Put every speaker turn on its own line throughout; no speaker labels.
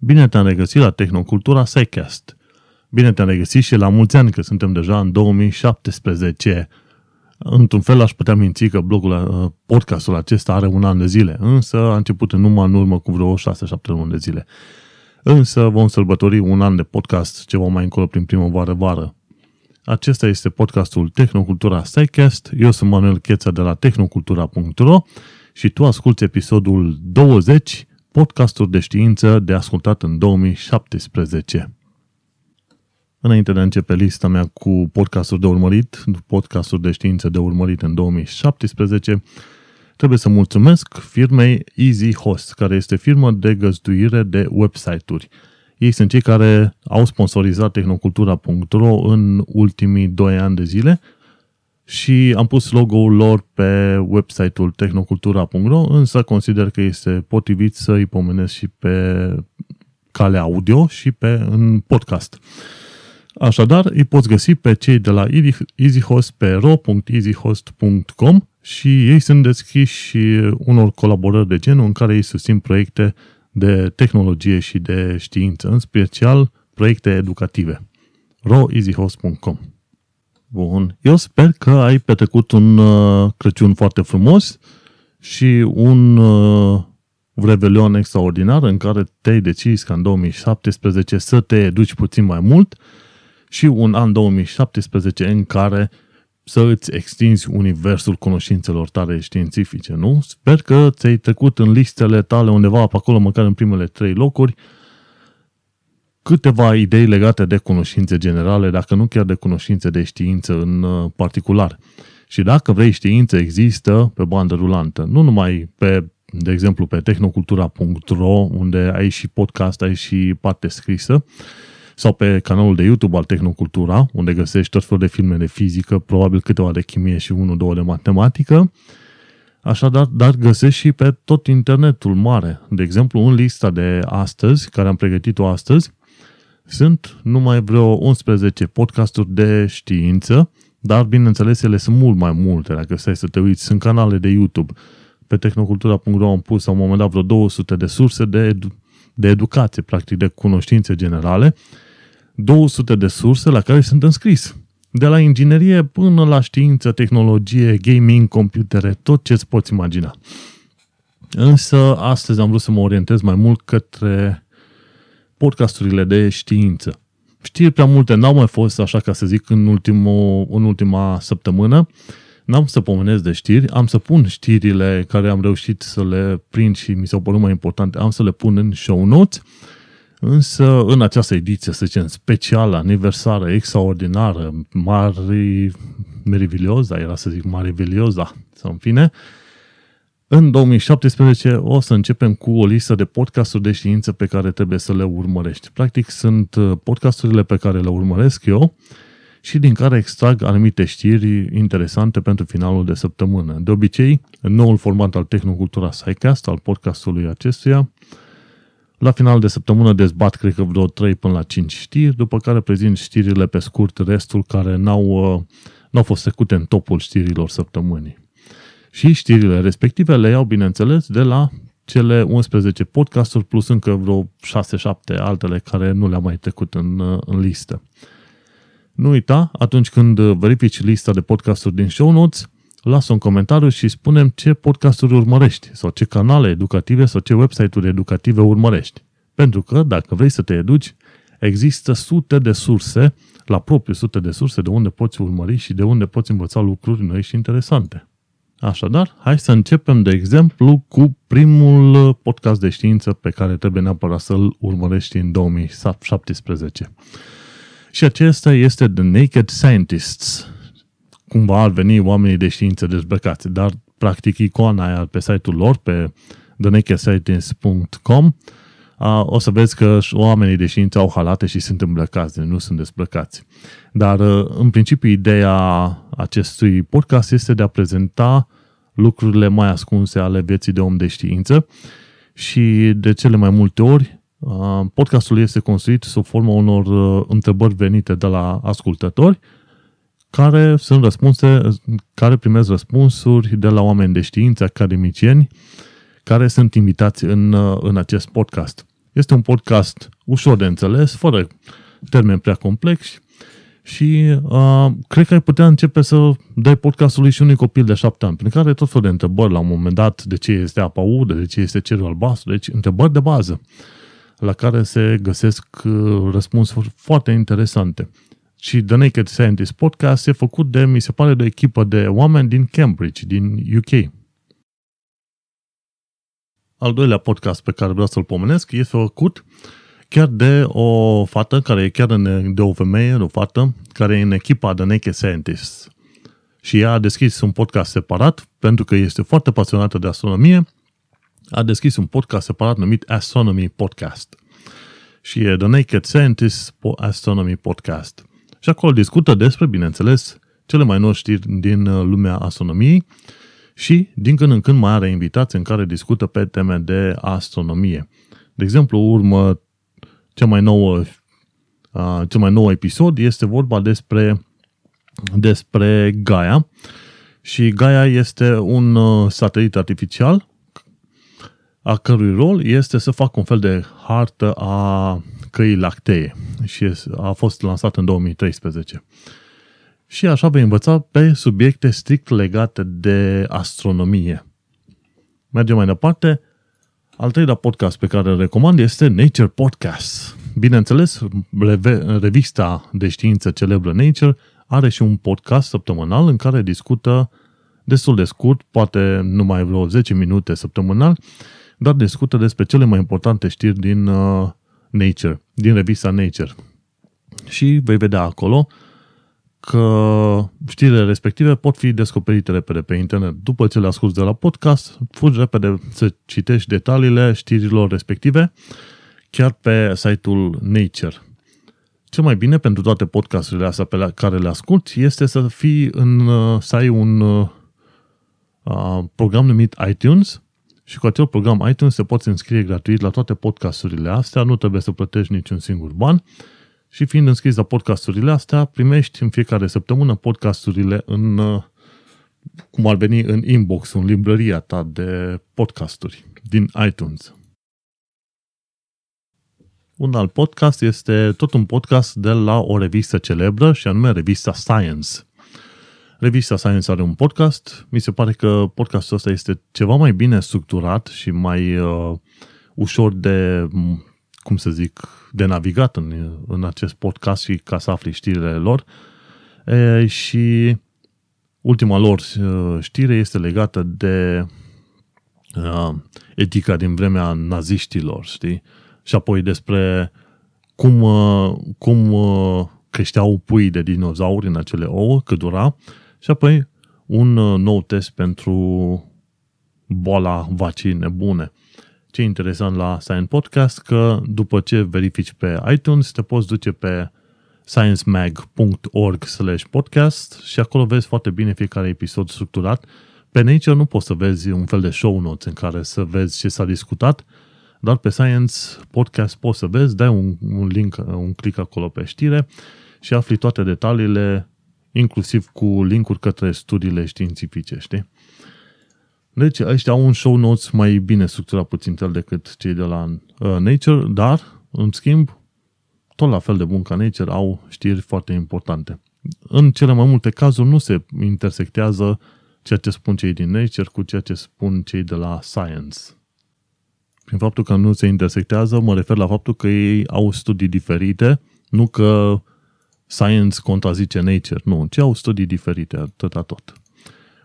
Bine te-am regăsit la Tehnocultura SciCast. Bine te-am regăsit și la mulți ani, că suntem deja în 2017. Într-un fel aș putea minți că blogul, uh, podcastul acesta are un an de zile, însă a început în numai în urmă cu vreo 6-7 luni de zile. Însă vom sărbători un an de podcast ceva mai încolo prin primăvară-vară. Acesta este podcastul Tehnocultura SciCast. Eu sunt Manuel Cheța de la tehnocultura.ro și tu asculti episodul 20 podcasturi de știință de ascultat în 2017. Înainte de a începe lista mea cu podcasturi de urmărit, podcasturi de știință de urmărit în 2017, trebuie să mulțumesc firmei Easy Host, care este firmă de găzduire de website-uri. Ei sunt cei care au sponsorizat tehnocultura.ro în ultimii 2 ani de zile și am pus logo-ul lor pe website-ul tehnocultura.ro, însă consider că este potrivit să îi pomenesc și pe cale audio și pe în podcast. Așadar, îi poți găsi pe cei de la EasyHost pe ro.easyhost.com și ei sunt deschiși unor colaborări de genul în care ei susțin proiecte de tehnologie și de știință, în special proiecte educative. roeasyhost.com Bun. Eu sper că ai petrecut un uh, Crăciun foarte frumos și un uh, revelion extraordinar în care te-ai decis ca în 2017 să te educi puțin mai mult și un an 2017 în care să îți extinzi universul cunoștințelor tale științifice, nu? Sper că ți-ai trecut în listele tale undeva pe acolo, măcar în primele trei locuri, câteva idei legate de cunoștințe generale, dacă nu chiar de cunoștințe de știință în uh, particular. Și dacă vrei știință, există pe bandă rulantă. Nu numai pe, de exemplu, pe tehnocultura.ro, unde ai și podcast, ai și parte scrisă, sau pe canalul de YouTube al Tehnocultura, unde găsești tot felul de filme de fizică, probabil câteva de chimie și unul, două de matematică. Așadar, dar găsești și pe tot internetul mare. De exemplu, în lista de astăzi, care am pregătit-o astăzi, sunt numai vreo 11 podcasturi de știință, dar bineînțeles ele sunt mult mai multe, dacă stai să te uiți. Sunt canale de YouTube. Pe tehnocultura.ro am pus la un moment dat vreo 200 de surse de, edu- de educație, practic de cunoștințe generale, 200 de surse la care sunt înscris. De la inginerie până la știință, tehnologie, gaming, computere, tot ce îți poți imagina. Însă, astăzi am vrut să mă orientez mai mult către podcasturile de știință. Știri prea multe n-au mai fost, așa ca să zic, în, ultimul, în ultima săptămână. N-am să pomenesc de știri, am să pun știrile care am reușit să le prind și mi s-au părut mai importante, am să le pun în show notes, însă în această ediție, să zicem, specială, aniversară, extraordinară, mari, merivilioza, era să zic merivilioza, sau în fine, în 2017 o să începem cu o listă de podcasturi de știință pe care trebuie să le urmărești. Practic sunt uh, podcasturile pe care le urmăresc eu și din care extrag anumite știri interesante pentru finalul de săptămână. De obicei, în noul format al Tehnocultura SciCast, al podcastului acestuia, la final de săptămână dezbat, cred că vreo 3 până la 5 știri, după care prezint știrile pe scurt, restul care n-au, uh, n-au fost secute în topul știrilor săptămânii. Și știrile respective le iau, bineînțeles, de la cele 11 podcasturi plus încă vreo 6-7 altele care nu le-am mai trecut în, în listă. Nu uita, atunci când verifici lista de podcasturi din show notes, lasă un comentariu și spunem ce podcasturi urmărești sau ce canale educative sau ce website-uri educative urmărești. Pentru că, dacă vrei să te educi, există sute de surse, la propriu sute de surse de unde poți urmări și de unde poți învăța lucruri noi și interesante. Așadar, hai să începem, de exemplu, cu primul podcast de știință pe care trebuie neapărat să-l urmărești în 2017. Și acesta este The Naked Scientists. Cumva ar veni oamenii de știință dezbrăcați, dar practic icoana aia pe site-ul lor, pe thenakedscientists.com, o să vezi că oamenii de știință au halate și sunt îmbrăcați, nu sunt dezbrăcați. Dar, în principiu, ideea acestui podcast este de a prezenta lucrurile mai ascunse ale vieții de om de știință și de cele mai multe ori podcastul este construit sub forma unor întrebări venite de la ascultători care sunt răspunse, care primesc răspunsuri de la oameni de știință, academicieni, care sunt invitați în, în acest podcast. Este un podcast ușor de înțeles, fără termeni prea complexi și uh, cred că ai putea începe să dai podcastului și unui copil de șapte ani, prin care tot felul de întrebări la un moment dat, de ce este apa udă, de ce este cerul albastru, deci întrebări de bază la care se găsesc uh, răspunsuri foarte interesante. Și The Naked Scientist Podcast e făcut de, mi se pare, de o echipă de oameni din Cambridge, din UK. Al doilea podcast pe care vreau să-l pomenesc este făcut chiar de o fată care e chiar în, de o femeie, o fată, care e în echipa de Naked Scientists. Și ea a deschis un podcast separat, pentru că este foarte pasionată de astronomie, a deschis un podcast separat numit Astronomy Podcast. Și e The Naked Scientists Astronomy Podcast. Și acolo discută despre, bineînțeles, cele mai noi știri din lumea astronomiei și din când în când mai are invitații în care discută pe teme de astronomie. De exemplu, urmă cea mai nouă, uh, cel mai nou episod este vorba despre, despre Gaia și Gaia este un uh, satelit artificial a cărui rol este să facă un fel de hartă a căii lactee și a fost lansat în 2013. Și așa vei învăța pe subiecte strict legate de astronomie. Mergem mai departe. Al treilea podcast pe care îl recomand este Nature Podcast. Bineînțeles, revista de știință celebră Nature are și un podcast săptămânal în care discută destul de scurt, poate numai vreo 10 minute săptămânal, dar discută despre cele mai importante știri din uh, Nature, din revista Nature. Și vei vedea acolo că știrile respective pot fi descoperite repede pe internet. După ce le asculti de la podcast, fugi repede să citești detaliile știrilor respective chiar pe site-ul Nature. Cel mai bine pentru toate podcasturile astea pe care le asculti este să fii în, să ai un uh, program numit iTunes și cu acel program iTunes se poți înscrie gratuit la toate podcasturile astea, nu trebuie să plătești niciun singur ban și fiind înscris la podcasturile astea, primești în fiecare săptămână podcasturile în, uh, cum ar veni, în inbox, în librăria ta de podcasturi din iTunes. Un alt podcast este tot un podcast de la o revistă celebră și anume revista Science. Revista Science are un podcast. Mi se pare că podcastul ăsta este ceva mai bine structurat și mai uh, ușor de, cum să zic, de navigat în, în acest podcast și ca să afli știrile lor. E, și ultima lor uh, știre este legată de uh, etica din vremea naziștilor, știi? Și apoi despre cum, uh, cum uh, creșteau pui de dinozauri în acele ouă, cât dura, și apoi un uh, nou test pentru boala vacii nebune. Ce e interesant la Science Podcast că după ce verifici pe iTunes, te poți duce pe sciencemag.org podcast și acolo vezi foarte bine fiecare episod structurat. Pe Nature nu poți să vezi un fel de show notes în care să vezi ce s-a discutat, dar pe Science Podcast poți să vezi, dai un, un link, un click acolo pe știre și afli toate detaliile, inclusiv cu linkuri către studiile științifice, știi? Deci ăștia au un show notes mai bine structurat puțin tel decât cei de la uh, Nature, dar, în schimb, tot la fel de bun ca Nature, au știri foarte importante. În cele mai multe cazuri nu se intersectează ceea ce spun cei din Nature cu ceea ce spun cei de la Science. Prin faptul că nu se intersectează, mă refer la faptul că ei au studii diferite, nu că Science contrazice Nature, nu, ci au studii diferite, atâta tot.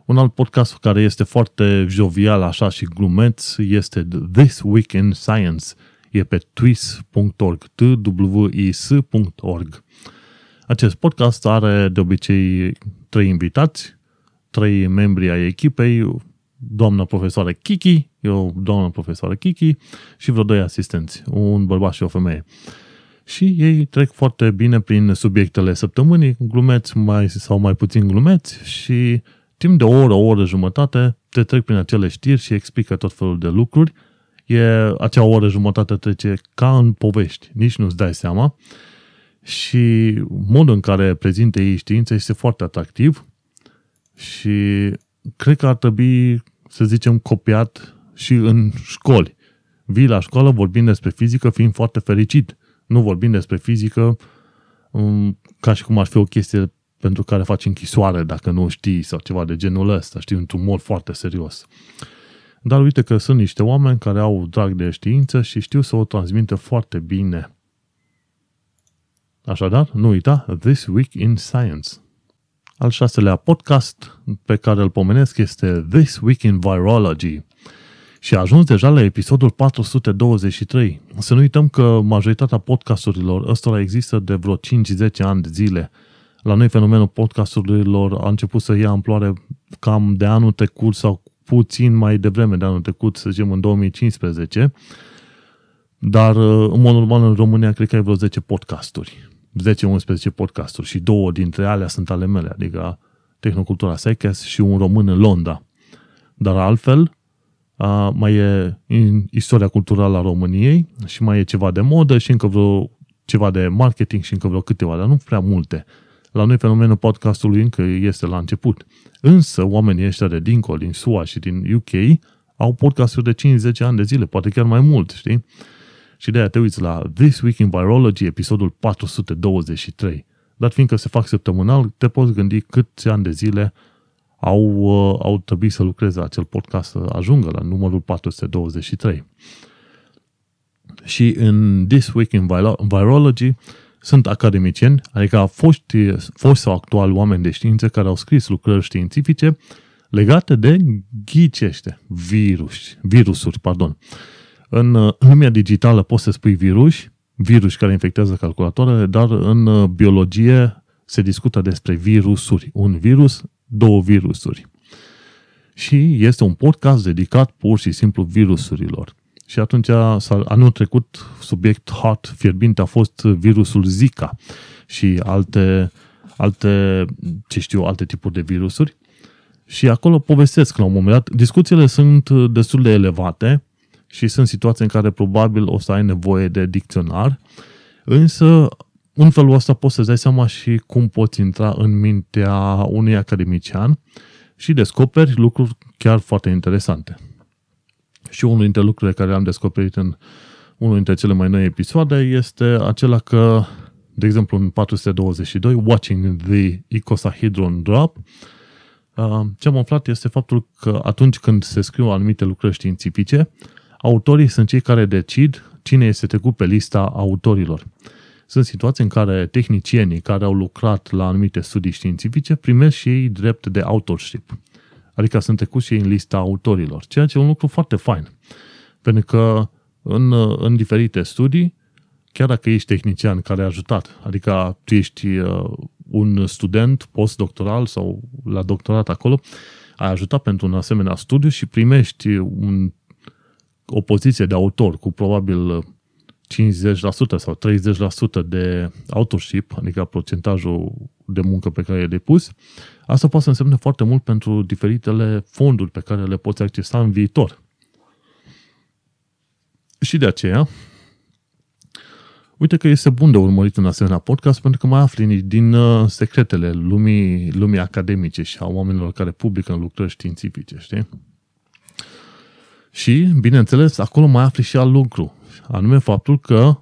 Un alt podcast care este foarte jovial așa și glumeț este This Week in Science. E pe twis.org, t w i s.org. Acest podcast are de obicei trei invitați, trei membri ai echipei, doamna profesoară Kiki, eu doamna profesoară Kiki și vreo doi asistenți, un bărbat și o femeie. Și ei trec foarte bine prin subiectele săptămânii, glumeți mai sau mai puțin glumeți și timp de o oră, o oră jumătate, te trec prin acele știri și explică tot felul de lucruri. E, acea oră jumătate trece ca în povești, nici nu-ți dai seama. Și modul în care prezinte ei știința este foarte atractiv și cred că ar trebui, să zicem, copiat și în școli. Vii la școală vorbind despre fizică fiind foarte fericit. Nu vorbind despre fizică um, ca și cum ar fi o chestie pentru care faci închisoare dacă nu știi sau ceva de genul ăsta, știi, într-un mod foarte serios. Dar uite că sunt niște oameni care au drag de știință și știu să o transmită foarte bine. Așadar, nu uita, This Week in Science. Al șaselea podcast pe care îl pomenesc este This Week in Virology. Și a ajuns deja la episodul 423. Să nu uităm că majoritatea podcasturilor ăstora există de vreo 5-10 ani de zile. La noi fenomenul podcasturilor a început să ia amploare cam de anul trecut sau puțin mai devreme de anul trecut, să zicem în 2015, dar în mod normal în România cred că ai vreo 10 podcasturi. 10-11 podcasturi și două dintre alea sunt ale mele, adică Tehnocultura Seches și un român în Londra. Dar altfel, a, mai e în istoria culturală a României și mai e ceva de modă și încă vreo ceva de marketing și încă vreo câteva, dar nu prea multe. La noi fenomenul podcastului încă este la început. Însă oamenii ăștia de dincolo, din SUA și din UK, au podcasturi de 5-10 ani de zile, poate chiar mai mult, știi? Și de aia te uiți la This Week in Virology, episodul 423. Dar fiindcă se fac săptămânal, te poți gândi câți ani de zile au, uh, au trebuit să lucreze acel podcast să ajungă la numărul 423. Și în This Week in Virology sunt academicieni, adică foști, foști sau actuali oameni de știință care au scris lucrări științifice legate de ghicește, virus, virusuri, pardon. În uh, lumea digitală poți să spui virus, virus care infectează calculatoarele, dar în uh, biologie se discută despre virusuri. Un virus, două virusuri. Și este un podcast dedicat pur și simplu virusurilor. Și atunci, anul trecut, subiect hot, fierbinte, a fost virusul Zika și alte, alte, ce știu, alte tipuri de virusuri. Și acolo povestesc la un moment dat. Discuțiile sunt destul de elevate și sunt situații în care probabil o să ai nevoie de dicționar, însă în felul ăsta poți să-ți dai seama și cum poți intra în mintea unui academician și descoperi lucruri chiar foarte interesante. Și unul dintre lucrurile care am descoperit în unul dintre cele mai noi episoade este acela că, de exemplu, în 422, Watching the Icosahedron Drop, uh, ce am aflat este faptul că atunci când se scriu anumite lucrări științifice, autorii sunt cei care decid cine este trecut pe lista autorilor. Sunt situații în care tehnicienii care au lucrat la anumite studii științifice primesc și ei drept de authorship. Adică sunt trecuți și ei în lista autorilor, ceea ce e un lucru foarte fain. Pentru că în, în diferite studii, chiar dacă ești tehnician care a ajutat, adică tu ești uh, un student postdoctoral sau la doctorat acolo, ai ajutat pentru un asemenea studiu și primești un o poziție de autor cu probabil 50% sau 30% de authorship, adică procentajul de muncă pe care e depus, asta poate să însemne foarte mult pentru diferitele fonduri pe care le poți accesa în viitor. Și de aceea, uite că este bun de urmărit un asemenea podcast pentru că mai afli din uh, secretele lumii, lumii academice și a oamenilor care publică în lucrări științifice, știi? Și, bineînțeles, acolo mai afli și alt lucru, anume faptul că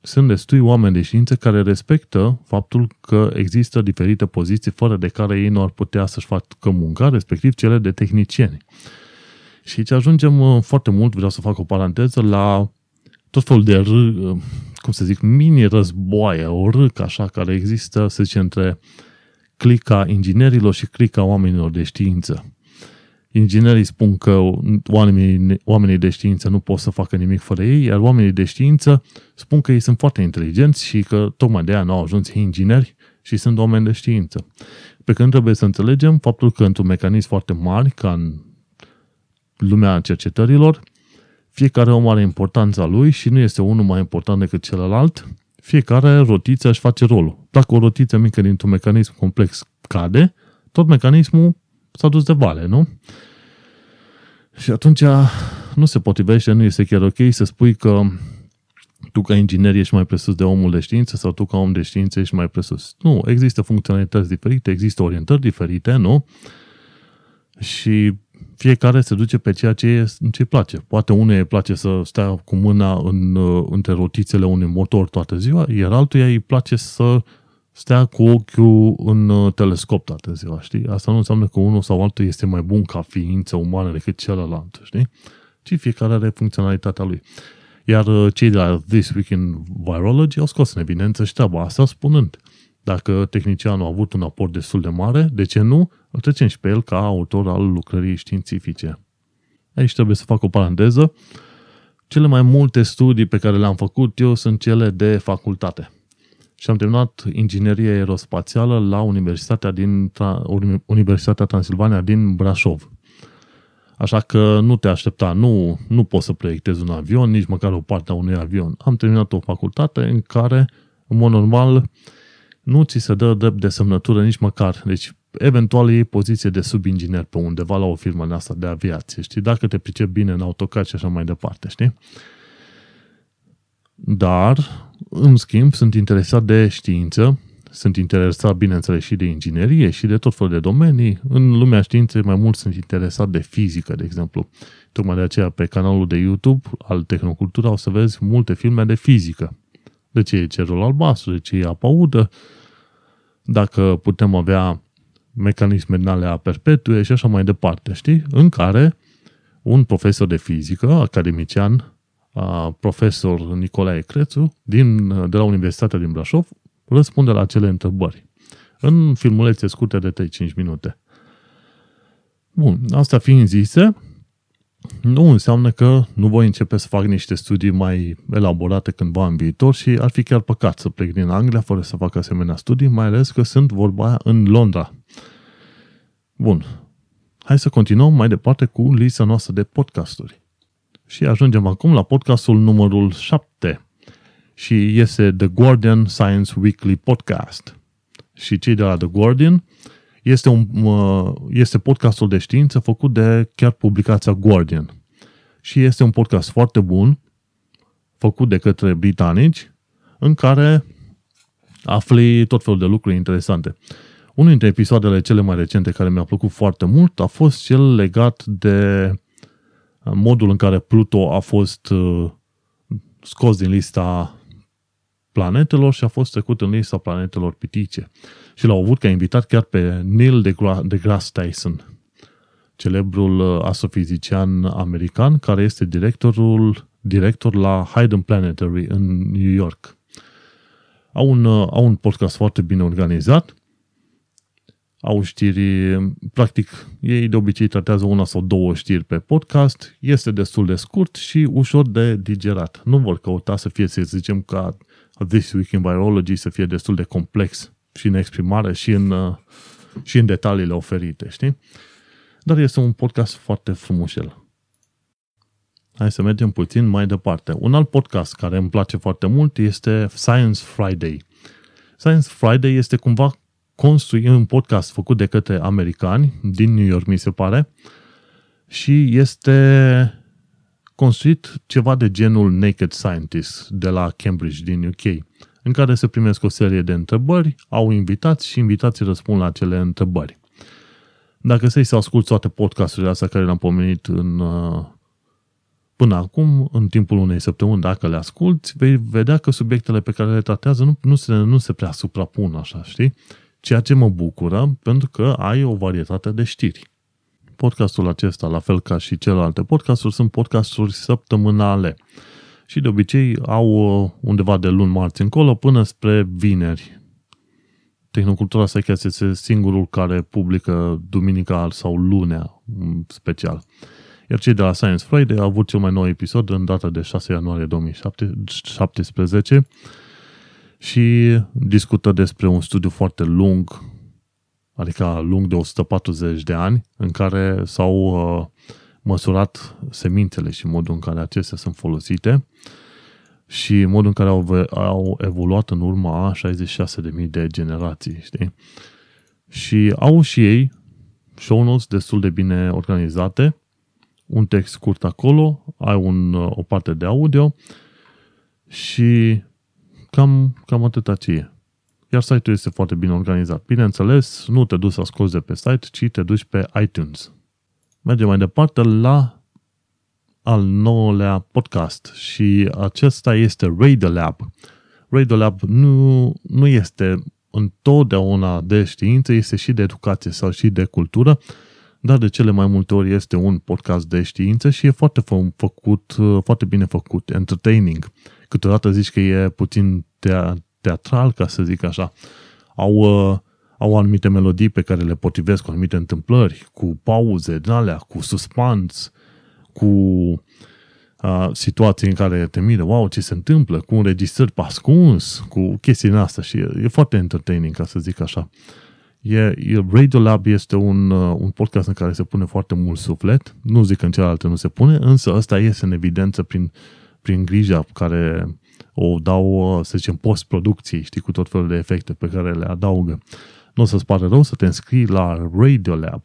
sunt destui oameni de știință care respectă faptul că există diferite poziții fără de care ei nu ar putea să-și facă munca, respectiv cele de tehnicieni. Și aici ajungem uh, foarte mult, vreau să fac o paranteză, la tot felul de, râ, uh, cum să zic, mini-războaie, o râcă așa, care există, să zicem, între clica inginerilor și clica oamenilor de știință. Inginerii spun că oamenii, oamenii de știință nu pot să facă nimic fără ei, iar oamenii de știință spun că ei sunt foarte inteligenți și că tocmai de aia nu au ajuns ingineri și sunt oameni de știință. Pe când trebuie să înțelegem faptul că într-un mecanism foarte mare, ca în lumea cercetărilor, fiecare om are importanța lui și nu este unul mai important decât celălalt, fiecare rotiță își face rolul. Dacă o rotiță mică dintr-un mecanism complex cade, tot mecanismul s-a dus de vale, nu? Și atunci nu se potrivește, nu este chiar ok să spui că tu ca inginer ești mai presus de omul de știință sau tu ca om de știință ești mai presus. Nu, există funcționalități diferite, există orientări diferite, nu? Și fiecare se duce pe ceea ce îi place. Poate unul îi place să stea cu mâna în, uh, între rotițele unui motor toată ziua, iar altuia îi place să stea cu ochiul în uh, telescop toată ziua, știi? Asta nu înseamnă că unul sau altul este mai bun ca ființă umană decât celălalt, știi? Ci fiecare are funcționalitatea lui. Iar uh, cei de la This Week in Virology au scos în evidență și treaba asta spunând dacă tehnicianul a avut un aport destul de mare, de ce nu? Îl trecem și pe el ca autor al lucrării științifice. Aici trebuie să fac o paranteză. Cele mai multe studii pe care le-am făcut eu sunt cele de facultate. Și am terminat inginerie aerospațială la Universitatea, din, Universitatea Transilvania din Brașov. Așa că nu te aștepta, nu, nu poți să proiectezi un avion, nici măcar o parte a unui avion. Am terminat o facultate în care, în mod normal, nu ți se dă drept de semnătură nici măcar. Deci, eventual iei poziție de subinginer pe undeva la o firmă în asta de aviație, știi? Dacă te pricep bine în AutoCAD și așa mai departe, știi? Dar, în schimb, sunt interesat de știință, sunt interesat, bineînțeles, și de inginerie și de tot felul de domenii. În lumea științei mai mult sunt interesat de fizică, de exemplu. Tocmai de aceea pe canalul de YouTube al Tehnocultura o să vezi multe filme de fizică de ce e cerul albastru, de ce e apa udă, dacă putem avea mecanisme din alea perpetue și așa mai departe, știi? În care un profesor de fizică, academician, profesor Nicolae Crețu, din, de la Universitatea din Brașov, răspunde la acele întrebări. În filmulețe scurte de 3-5 minute. Bun, asta fiind zise, nu înseamnă că nu voi începe să fac niște studii mai elaborate cândva în viitor și ar fi chiar păcat să plec din Anglia fără să fac asemenea studii, mai ales că sunt vorba aia în Londra. Bun. Hai să continuăm mai departe cu lista noastră de podcasturi. Și ajungem acum la podcastul numărul 7 și este The Guardian Science Weekly Podcast. Și cei de la The Guardian este, un, este podcastul de știință făcut de chiar publicația Guardian. Și este un podcast foarte bun, făcut de către britanici, în care afli tot felul de lucruri interesante. Unul dintre episoadele cele mai recente care mi-a plăcut foarte mult a fost cel legat de modul în care Pluto a fost uh, scos din lista planetelor și a fost trecut în lista planetelor pitice. Și l-au avut ca invitat chiar pe Neil deGrasse Tyson, celebrul uh, astrofizician american, care este directorul, director la Hayden Planetary în New York. Au un, uh, au un podcast foarte bine organizat, au știri, practic, ei de obicei tratează una sau două știri pe podcast, este destul de scurt și ușor de digerat. Nu vor căuta să fie, să zicem, ca This Week in Virology să fie destul de complex și în exprimare și în, uh, și în detaliile oferite, știi? Dar este un podcast foarte frumușel. Hai să mergem puțin mai departe. Un alt podcast care îmi place foarte mult este Science Friday. Science Friday este cumva construit un podcast făcut de către americani din New York, mi se pare, și este construit ceva de genul Naked Scientist de la Cambridge din UK în care se primesc o serie de întrebări, au invitați și invitații răspund la acele întrebări. Dacă să-i să asculti toate podcasturile astea care le-am pomenit în, uh, până acum, în timpul unei săptămâni, dacă le asculti, vei vedea că subiectele pe care le tratează nu, nu, se, nu se prea suprapun așa, știi? Ceea ce mă bucură pentru că ai o varietate de știri. Podcastul acesta, la fel ca și celelalte podcasturi, sunt podcasturi săptămânale și de obicei au uh, undeva de luni, marți încolo până spre vineri. Tehnocultura Psychiatric este singurul care publică duminica sau lunea special. Iar cei de la Science Friday au avut cel mai nou episod în data de 6 ianuarie 2017 și discută despre un studiu foarte lung, adică lung de 140 de ani, în care s-au uh, măsurat semințele și modul în care acestea sunt folosite și modul în care au, au evoluat în urma a 66.000 de generații, știi? Și au și ei show notes destul de bine organizate, un text scurt acolo, ai un, o parte de audio și cam, cam atâta ce e. Iar site-ul este foarte bine organizat. Bineînțeles, nu te duci să asculti de pe site, ci te duci pe iTunes Mergem mai departe la al nouălea podcast și acesta este Radiolab. Radiolab nu, nu este întotdeauna de știință, este și de educație sau și de cultură, dar de cele mai multe ori este un podcast de știință și e foarte fă- făcut, foarte bine făcut, entertaining. Câteodată zici că e puțin teatral, ca să zic așa. Au, uh, au anumite melodii pe care le potrivesc cu anumite întâmplări, cu pauze din alea, cu suspans, cu uh, situații în care te miră, wow, ce se întâmplă, cu înregistrări pascuns, cu chestii din asta și e, e foarte entertaining, ca să zic așa. E, e, Radio Lab este un, uh, un podcast în care se pune foarte mult suflet, nu zic că în celelalte nu se pune, însă ăsta iese în evidență prin, prin grija care o dau, uh, să zicem, post-producției, știi, cu tot felul de efecte pe care le adaugă. Nu o să-ți pare rău să te înscrii la Radiolab.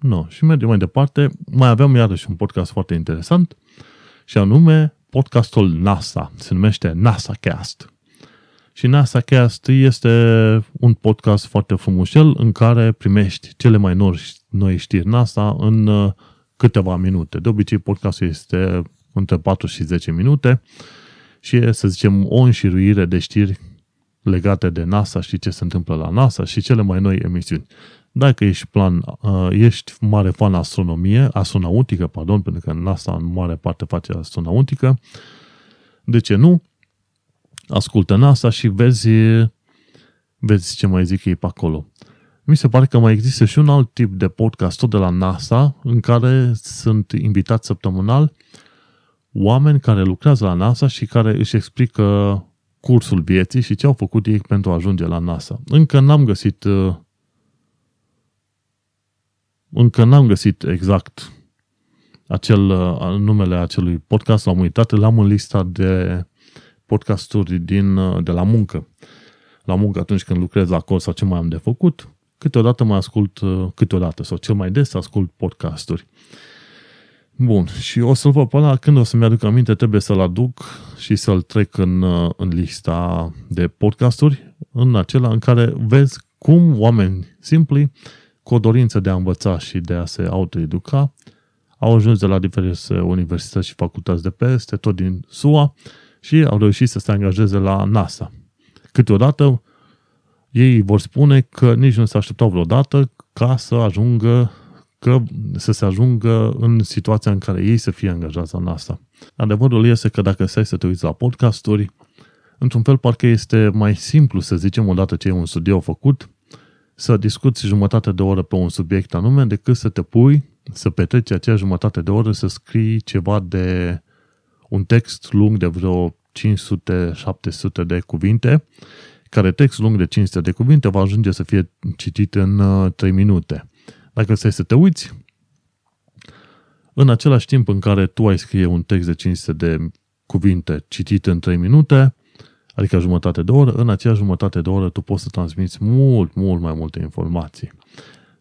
No, și mergem mai departe. Mai aveam iarăși un podcast foarte interesant și anume podcastul NASA. Se numește NASA Cast. Și NASA Cast este un podcast foarte frumușel în care primești cele mai noi, noi știri NASA în uh, câteva minute. De obicei podcastul este între 4 și 10 minute și e, să zicem, o înșiruire de știri legate de NASA și ce se întâmplă la NASA și cele mai noi emisiuni. Dacă ești, plan, uh, ești mare fan astronomie, astronautică, pardon, pentru că NASA în mare parte face astronautică, de ce nu? Ascultă NASA și vezi, vezi ce mai zic ei pe acolo. Mi se pare că mai există și un alt tip de podcast tot de la NASA în care sunt invitați săptămânal oameni care lucrează la NASA și care își explică cursul vieții și ce au făcut ei pentru a ajunge la NASA. Încă n-am găsit uh, încă n-am găsit exact acel uh, numele acelui podcast, l-am uitat, l-am în lista de podcasturi din, uh, de la muncă. La muncă atunci când lucrez acolo sau ce mai am de făcut, câteodată mai ascult, câteodată sau cel mai des ascult podcasturi. Bun, și o să-l văd pe ăla, când o să-mi aduc aminte, trebuie să-l aduc și să-l trec în, în lista de podcasturi, în acela în care vezi cum oameni simpli, cu o dorință de a învăța și de a se autoeduca, au ajuns de la diverse universități și facultăți de peste, tot din SUA, și au reușit să se angajeze la NASA. Câteodată ei vor spune că nici nu se așteptau vreodată ca să ajungă că să se ajungă în situația în care ei să fie angajați la NASA. Adevărul este că dacă stai să te uiți la podcasturi, într-un fel parcă este mai simplu să zicem odată ce e un studio făcut, să discuți jumătate de oră pe un subiect anume decât să te pui, să petreci acea jumătate de oră să scrii ceva de un text lung de vreo 500-700 de cuvinte, care text lung de 500 de cuvinte va ajunge să fie citit în 3 uh, minute. Dacă stai să te uiți, în același timp în care tu ai scrie un text de 500 de cuvinte citit în 3 minute, adică jumătate de oră, în acea jumătate de oră tu poți să transmiți mult, mult mai multe informații.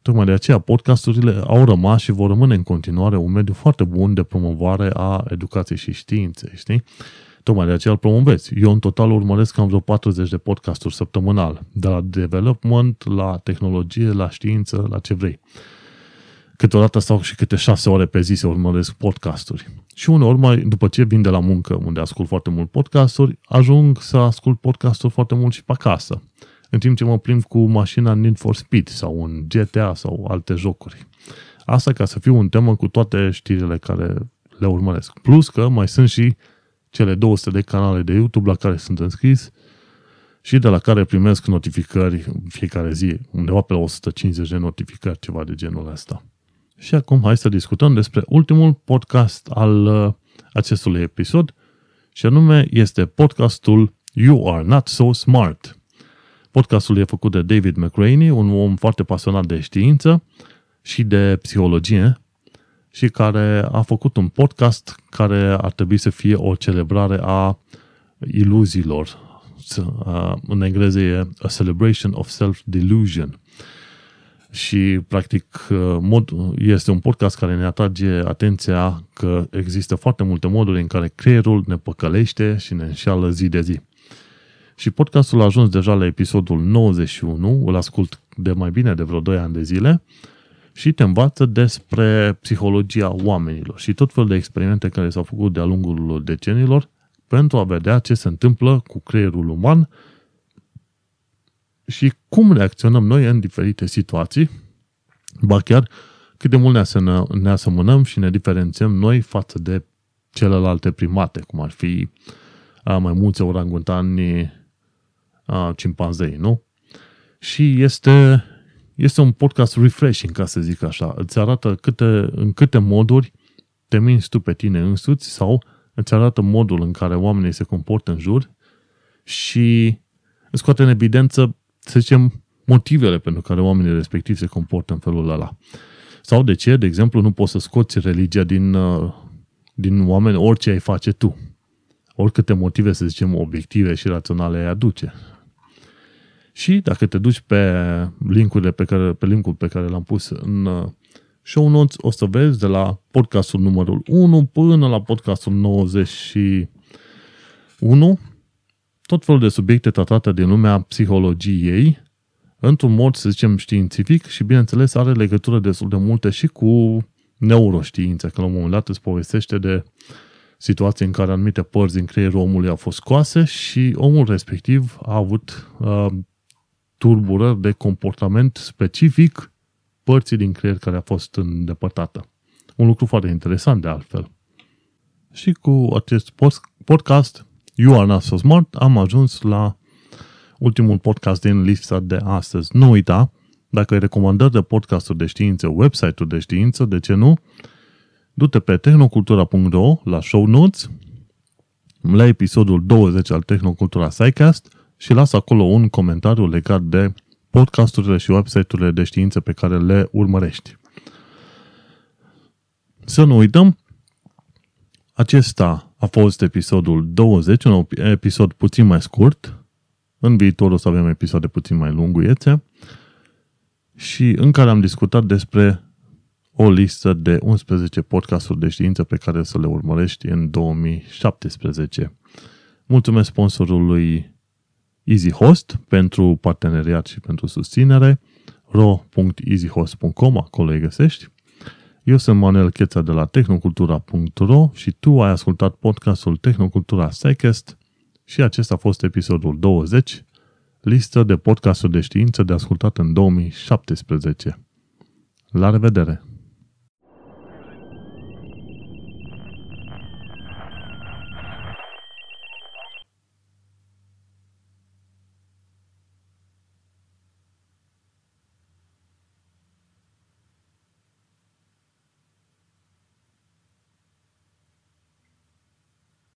Tocmai de aceea podcasturile au rămas și vor rămâne în continuare un mediu foarte bun de promovare a educației și științei, știi? Tocmai de aceea îl promovezi. Eu în total urmăresc cam vreo 40 de podcasturi săptămânal, de la development, la tehnologie, la știință, la ce vrei. Câteodată stau și câte 6 ore pe zi să urmăresc podcasturi. Și uneori, mai, după ce vin de la muncă, unde ascult foarte mult podcasturi, ajung să ascult podcasturi foarte mult și pe acasă. În timp ce mă plimb cu mașina Need for Speed sau un GTA sau alte jocuri. Asta ca să fiu un temă cu toate știrile care le urmăresc. Plus că mai sunt și cele 200 de canale de YouTube la care sunt înscris și de la care primesc notificări fiecare zi, undeva pe la 150 de notificări, ceva de genul ăsta. Și acum hai să discutăm despre ultimul podcast al uh, acestui episod și anume este podcastul You Are Not So Smart. Podcastul e făcut de David McRaney, un om foarte pasionat de știință și de psihologie și care a făcut un podcast care ar trebui să fie o celebrare a iluziilor. În engleză e A Celebration of Self-Delusion. Și, practic, mod, este un podcast care ne atrage atenția că există foarte multe moduri în care creierul ne păcălește și ne înșeală zi de zi. Și podcastul a ajuns deja la episodul 91, îl ascult de mai bine de vreo 2 ani de zile și te învață despre psihologia oamenilor și tot felul de experimente care s-au făcut de-a lungul decenilor pentru a vedea ce se întâmplă cu creierul uman și cum reacționăm noi în diferite situații, ba chiar cât de mult ne asemănăm și ne diferențiem noi față de celelalte primate, cum ar fi mai mulți orangutani, cimpanzei, nu? Și este, este un podcast refreshing, ca să zic așa. Îți arată câte, în câte moduri te minți tu pe tine însuți sau îți arată modul în care oamenii se comportă în jur și scoate în evidență, să zicem, motivele pentru care oamenii respectivi se comportă în felul ăla. Sau de ce, de exemplu, nu poți să scoți religia din, uh, din oameni orice ai face tu. Oricâte motive, să zicem, obiective și raționale ai aduce. Și dacă te duci pe linkurile pe care, pe linkul pe care l-am pus în uh, show notes, o să vezi de la podcastul numărul 1 până la podcastul 91 tot felul de subiecte tratate din lumea psihologiei într-un mod, să zicem, științific și, bineînțeles, are legătură destul de multe și cu neuroștiințe, că la un moment dat îți povestește de situații în care anumite părți din creierul omului au fost scoase și omul respectiv a avut uh, turburări de comportament specific părții din creier care a fost îndepărtată. Un lucru foarte interesant de altfel. Și cu acest podcast, You Are Not So Smart, am ajuns la ultimul podcast din lista de astăzi. Nu uita, dacă ai recomandări de podcasturi de știință, website-uri de știință, de ce nu, du-te pe tehnocultura.ro la show notes, la episodul 20 al Tehnocultura SciCast și lasă acolo un comentariu legat de podcasturile și website-urile de știință pe care le urmărești. Să nu uităm, acesta a fost episodul 20, un episod puțin mai scurt. În viitor o să avem episoade puțin mai lunguiețe și în care am discutat despre o listă de 11 podcasturi de știință pe care să le urmărești în 2017. Mulțumesc sponsorului EasyHost pentru parteneriat și pentru susținere, ro.easyhost.com, acolo îi găsești. Eu sunt Manuel Cheța de la tehnocultura.ro și tu ai ascultat podcastul Tehnocultura Secast și acesta a fost episodul 20, listă de podcasturi de știință de ascultat în 2017. La revedere!